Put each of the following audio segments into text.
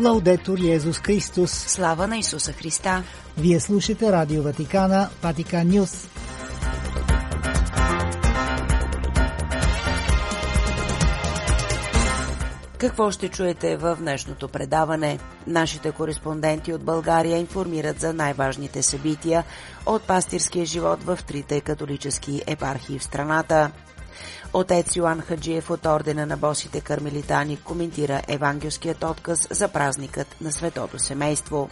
Лаудетур Йезус Христос. Слава на Исуса Христа. Вие слушате Радио Ватикана, Ватикан Нюс. Какво ще чуете в днешното предаване? Нашите кореспонденти от България информират за най-важните събития от пастирския живот в трите католически епархии в страната. Отец Йоан Хаджиев от Ордена на босите кармелитани коментира евангелският отказ за празникът на светото семейство.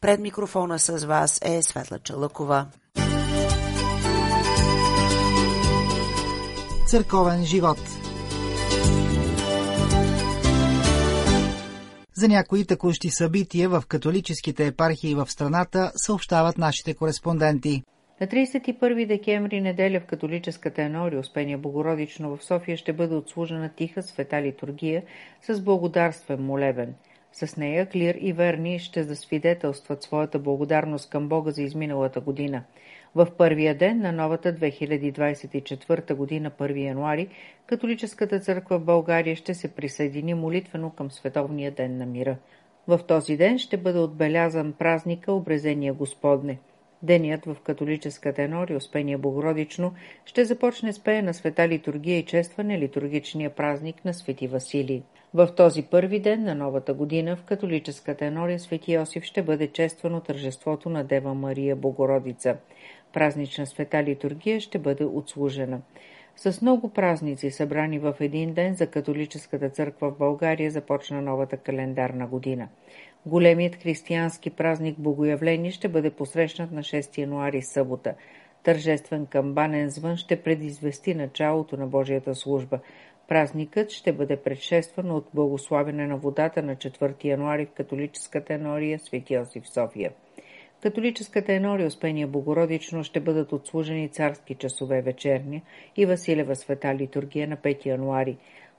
Пред микрофона с вас е Светла Чалъкова. Църковен живот За някои текущи събития в католическите епархии в страната съобщават нашите кореспонденти. На 31 декември неделя в католическата енори Успения Богородично в София ще бъде отслужена тиха света литургия с благодарствен молебен. С нея Клир и Верни ще засвидетелстват своята благодарност към Бога за изминалата година – в първия ден на новата 2024 година, 1 януари, католическата църква в България ще се присъедини молитвено към Световния ден на мира. В този ден ще бъде отбелязан празника Обрезения Господне. Денят в католическата енори, Успение Богородично, ще започне с пея на света литургия и честване литургичния празник на Свети Василий. В този първи ден на новата година в католическата енория Свети Йосиф ще бъде чествано тържеството на Дева Мария Богородица – Празнична света литургия ще бъде отслужена. С много празници, събрани в един ден за католическата църква в България, започна новата календарна година. Големият християнски празник Богоявление ще бъде посрещнат на 6 януари събота. Тържествен камбанен звън ще предизвести началото на Божията служба. Празникът ще бъде предшестван от благославяне на водата на 4 януари в католическата енория Свети Йосиф София католическата енория Успение Богородично ще бъдат отслужени царски часове вечерня и Василева света литургия на 5 януари.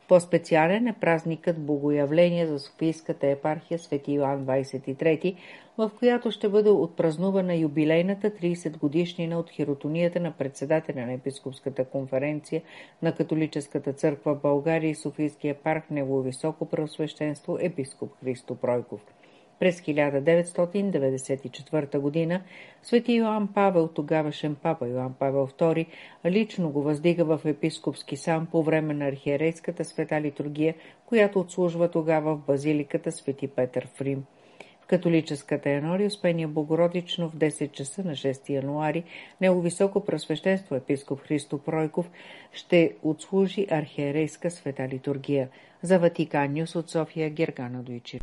По-специален е празникът Богоявление за Софийската епархия Свети Йоан 23, в която ще бъде отпразнувана юбилейната 30 годишнина от хиротонията на председателя на Епископската конференция на католическата църква в България и Софийския парк Негово Високо Преосвещенство епископ Христо Пройков. През 1994 г. свети Йоан Павел, тогавашен папа Йоан Павел II, лично го въздига в епископски сам по време на архиерейската света литургия, която отслужва тогава в базиликата Свети Петър в Рим. Католическата енори Успение Богородично в 10 часа на 6 януари Него Високо Просвещенство епископ Христо Пройков ще отслужи архиерейска света литургия. За Ватикан Нюс от София Гергана Дойчев.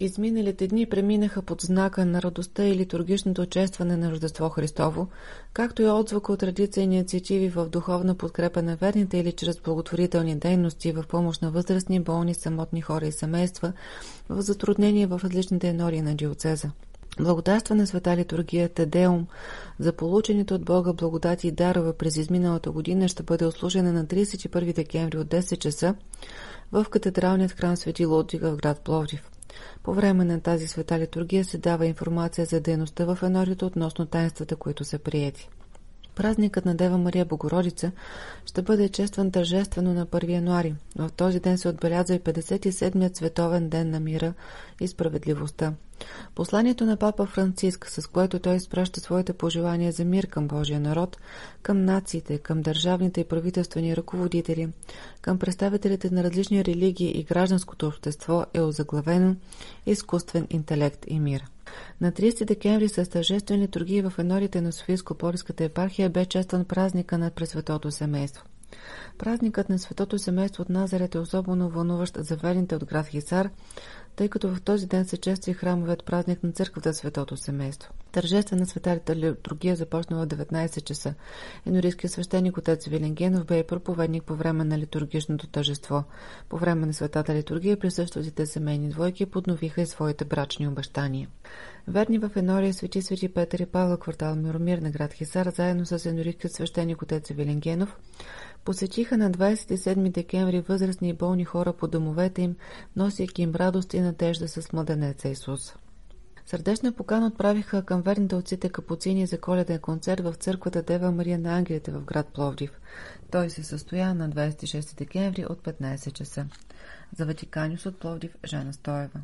Изминалите дни преминаха под знака на радостта и литургичното честване на Рождество Христово, както и отзвука от редица инициативи в духовна подкрепа на верните или чрез благотворителни дейности в помощ на възрастни, болни, самотни хора и семейства в затруднение в различните енории на диоцеза. Благодарствена света литургия Тедеум за получените от Бога благодати и дарове през изминалата година ще бъде ослужена на 31 декември от 10 часа в катедралният храм Свети Лодвига в град Пловдив. По време на тази света литургия се дава информация за дейността в енорието относно таинствата, които са приети. Празникът на Дева Мария Богородица ще бъде честван тържествено на 1 януари. В този ден се отбелязва и 57-ят световен ден на мира и справедливостта. Посланието на папа Франциск, с което той изпраща своите пожелания за мир към Божия народ, към нациите, към държавните и правителствени ръководители, към представителите на различни религии и гражданското общество е озаглавено изкуствен интелект и мир. На 30 декември с тържествени литургии в енорите на Софийско-Полиската епархия бе честван празника на Пресветото семейство. Празникът на Светото семейство от Назарет е особено вълнуващ за верните от град Хисар, тъй като в този ден се чести храмовият празник на църквата Светото семейство. Тържествена светарите литургия започна в 19 часа. Енорийският свещеник отец Виленгенов бе и проповедник по време на литургичното тържество. По време на светата литургия присъстващите семейни двойки подновиха и своите брачни обещания. Верни в Енория свети свети Петър и Павла квартал Миромир на град Хисар, заедно с енорийският свещеник отец Виленгенов, Посетиха на 27 декември възрастни и болни хора по домовете им, носейки им радост и надежда с младенеца Исус. Сърдечна покана отправиха към верните отците капуцини за коледен концерт в църквата Дева Мария на Ангелите в град Пловдив. Той се състоя на 26 декември от 15 часа. За Ватиканиус от Пловдив Жана Стоева.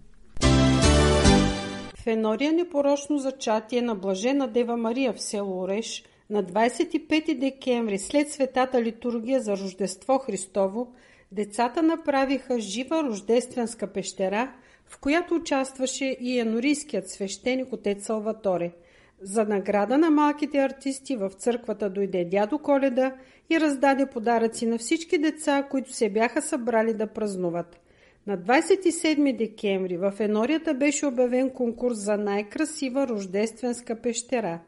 В Енория непорочно зачатие на Блажена Дева Мария в село Ореш на 25 декември след светата литургия за Рождество Христово децата направиха жива рождественска пещера, в която участваше и янорийският свещеник отец Салваторе. За награда на малките артисти в църквата дойде дядо Коледа и раздаде подаръци на всички деца, които се бяха събрали да празнуват. На 27 декември в Енорията беше обявен конкурс за най-красива рождественска пещера.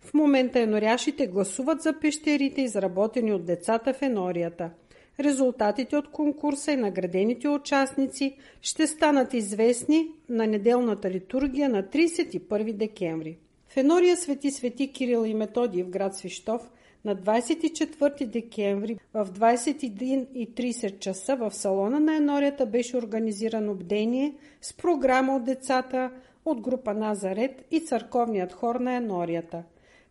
В момента еноряшите гласуват за пещерите, изработени от децата в Енорията. Резултатите от конкурса и наградените участници ще станат известни на неделната литургия на 31 декември. В Енория свети свети Кирил и Методий в град Свищов на 24 декември в 21.30 часа в салона на Енорията беше организирано бдение с програма от децата от група Назарет и църковният хор на Енорията.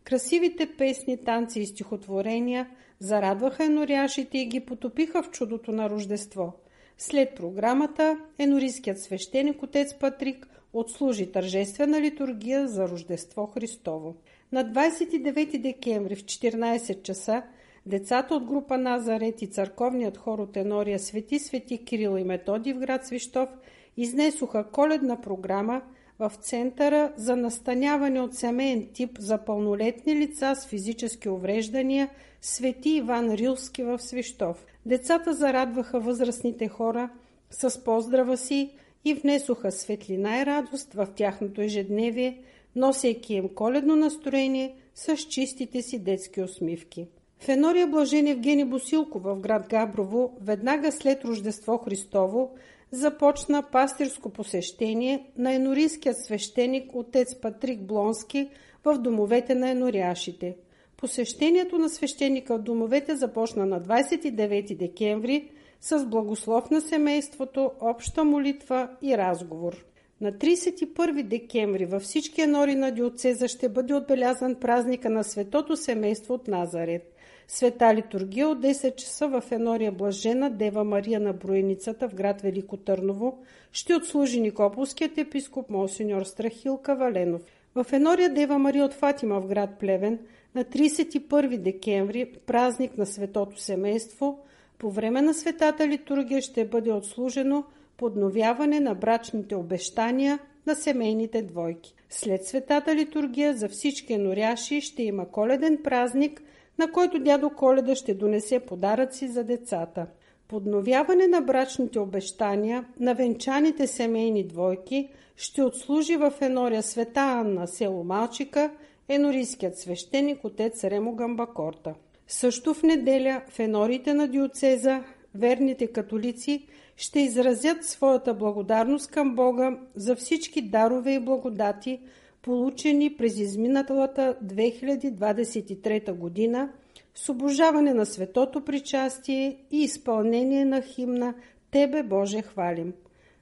Красивите песни, танци и стихотворения зарадваха еноряшите и ги потопиха в чудото на Рождество. След програмата енорийският свещеник отец Патрик отслужи тържествена литургия за Рождество Христово. На 29 декември в 14 часа децата от група Назарет и църковният хор от Енория Свети Свети Кирил и Методи в град Свищов изнесоха коледна програма в Центъра за настаняване от семейен тип за пълнолетни лица с физически увреждания Свети Иван Рилски в Свищов. Децата зарадваха възрастните хора с поздрава си и внесоха светлина и радост в тяхното ежедневие, носейки им коледно настроение с чистите си детски усмивки. В Енория Блажен Евгений Босилко в град Габрово, веднага след Рождество Христово, започна пастирско посещение на енорийският свещеник отец Патрик Блонски в домовете на еноряшите. Посещението на свещеника в домовете започна на 29 декември с благослов на семейството, обща молитва и разговор. На 31 декември във всички енори на диоцеза ще бъде отбелязан празника на светото семейство от Назарет. Света литургия от 10 часа в енория Блажена Дева Мария на Броеницата в град Велико Търново ще отслужи Никополският епископ Монсеньор Страхил Каваленов. В енория Дева Мария от Фатима в град Плевен на 31 декември празник на светото семейство – по време на светата литургия ще бъде отслужено подновяване на брачните обещания на семейните двойки. След светата литургия за всички норяши ще има коледен празник, на който дядо Коледа ще донесе подаръци за децата. Подновяване на брачните обещания на венчаните семейни двойки ще отслужи в Енория света Анна, село Малчика, енорийският свещеник отец Ремо Гамбакорта. Също в неделя в енорите на диоцеза верните католици ще изразят своята благодарност към Бога за всички дарове и благодати, получени през изминалата 2023 година с обожаване на светото причастие и изпълнение на химна Тебе Боже хвалим.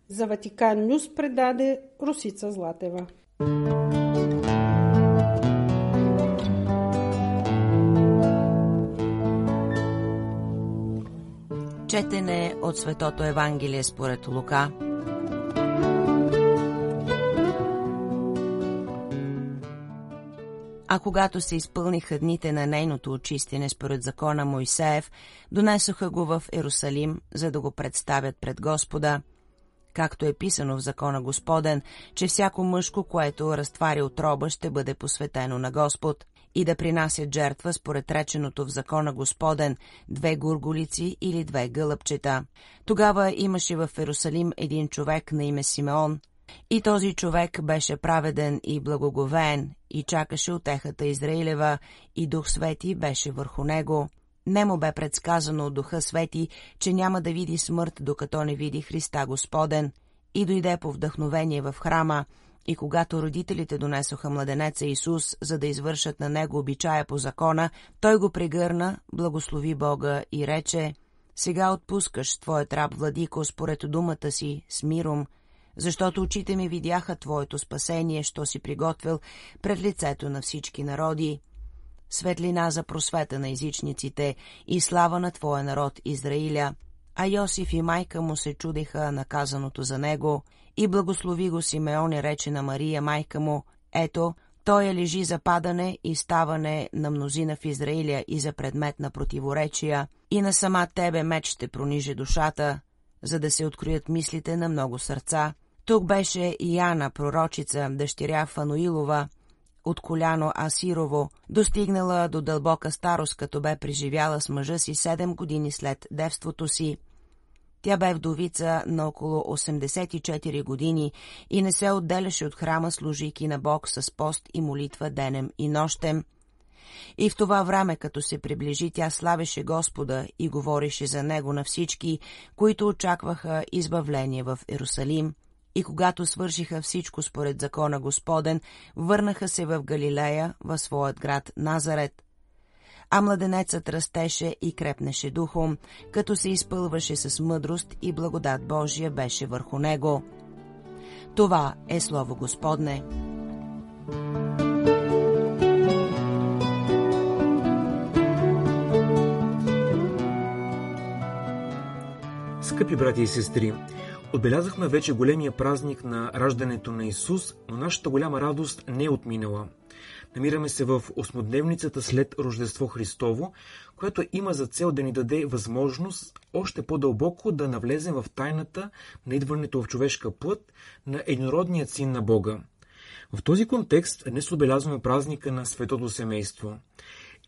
За Ватикан Нюс предаде Русица Златева. Четене от Светото Евангелие според Лука. Когато се изпълниха дните на нейното очистене според закона Моисеев, донесоха го в Ерусалим, за да го представят пред Господа, както е писано в закона Господен, че всяко мъжко, което разтваря отроба, ще бъде посветено на Господ – и да принасят жертва според реченото в закона Господен две гурголици или две гълъбчета. Тогава имаше в Ерусалим един човек на име Симеон, и този човек беше праведен и благоговеен и чакаше отехата Израилева и Дух Свети беше върху него. Не му бе предсказано от Духа Свети, че няма да види смърт, докато не види Христа Господен, и дойде по вдъхновение в храма, и когато родителите донесоха младенеца Исус, за да извършат на него обичая по закона, той го прегърна, благослови Бога и рече, «Сега отпускаш твоят раб, владико, според думата си, с миром, защото очите ми видяха Твоето спасение, що си приготвил пред лицето на всички народи. Светлина за просвета на езичниците и слава на Твоя народ Израиля. А Йосиф и майка му се чудеха наказаното за него, и благослови го Симеон и рече на Мария, майка му, ето, той е лежи за падане и ставане на мнозина в Израиля и за предмет на противоречия, и на сама тебе меч ще пронижи душата, за да се откроят мислите на много сърца. Тук беше и Яна, пророчица, дъщеря Фануилова, от коляно Асирово, достигнала до дълбока старост, като бе преживяла с мъжа си седем години след девството си. Тя бе вдовица на около 84 години и не се отделяше от храма, служики на Бог с пост и молитва денем и нощем. И в това време, като се приближи, тя славеше Господа и говореше за Него на всички, които очакваха избавление в Иерусалим. И когато свършиха всичко според закона Господен, върнаха се в Галилея, в своят град Назарет – а младенецът растеше и крепнеше духом, като се изпълваше с мъдрост и благодат Божия беше върху него. Това е Слово Господне. Скъпи брати и сестри, отбелязахме вече големия празник на раждането на Исус, но нашата голяма радост не е отминала. Намираме се в осмодневницата след Рождество Христово, което има за цел да ни даде възможност още по-дълбоко да навлезем в тайната на идването в човешка плът на единородният син на Бога. В този контекст днес отбелязваме празника на светото семейство.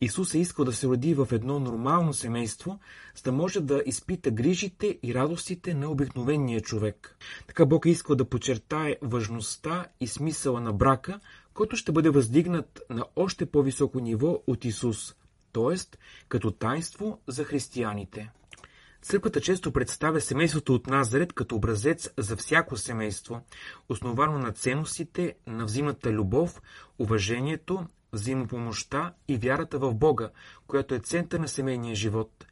Исус е искал да се роди в едно нормално семейство, за да може да изпита грижите и радостите на обикновения човек. Така Бог е искал да подчертае важността и смисъла на брака, който ще бъде въздигнат на още по-високо ниво от Исус, т.е. като тайнство за християните. Църквата често представя семейството от Назарет като образец за всяко семейство, основано на ценностите на взимната любов, уважението, взаимопомощта и вярата в Бога, която е център на семейния живот.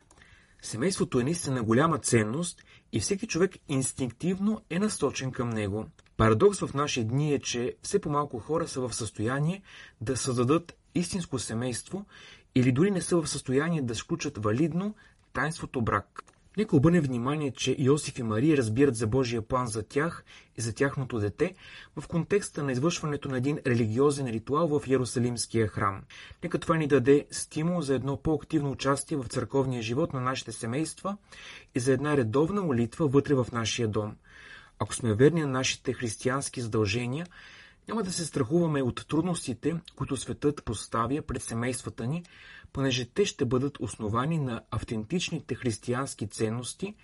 Семейството е наистина голяма ценност и всеки човек инстинктивно е насочен към него. Парадокс в наши дни е, че все по-малко хора са в състояние да създадат истинско семейство или дори не са в състояние да сключат валидно тайнството брак. Нека обърне внимание, че Йосиф и Мария разбират за Божия план за тях и за тяхното дете в контекста на извършването на един религиозен ритуал в Иерусалимския храм. Нека това ни даде стимул за едно по-активно участие в църковния живот на нашите семейства и за една редовна молитва вътре в нашия дом. Ако сме верни на нашите християнски задължения, няма да се страхуваме от трудностите, които светът поставя пред семействата ни, понеже те ще бъдат основани на автентичните християнски ценности,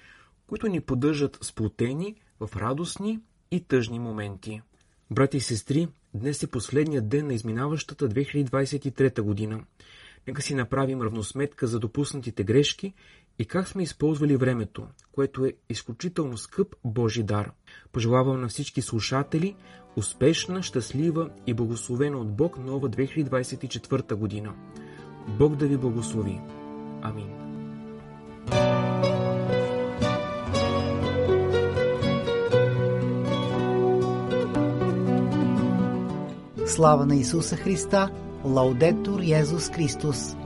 които ни поддържат сплотени в радостни и тъжни моменти. Брати и сестри, днес е последният ден на изминаващата 2023 година. Нека си направим равносметка за допуснатите грешки и как сме използвали времето, което е изключително скъп Божи дар. Пожелавам на всички слушатели успешна, щастлива и благословена от Бог нова 2024 година. Бог да ви благослови. Амин. Слава на Исуса Христа! Лаудетур Йезус Христос!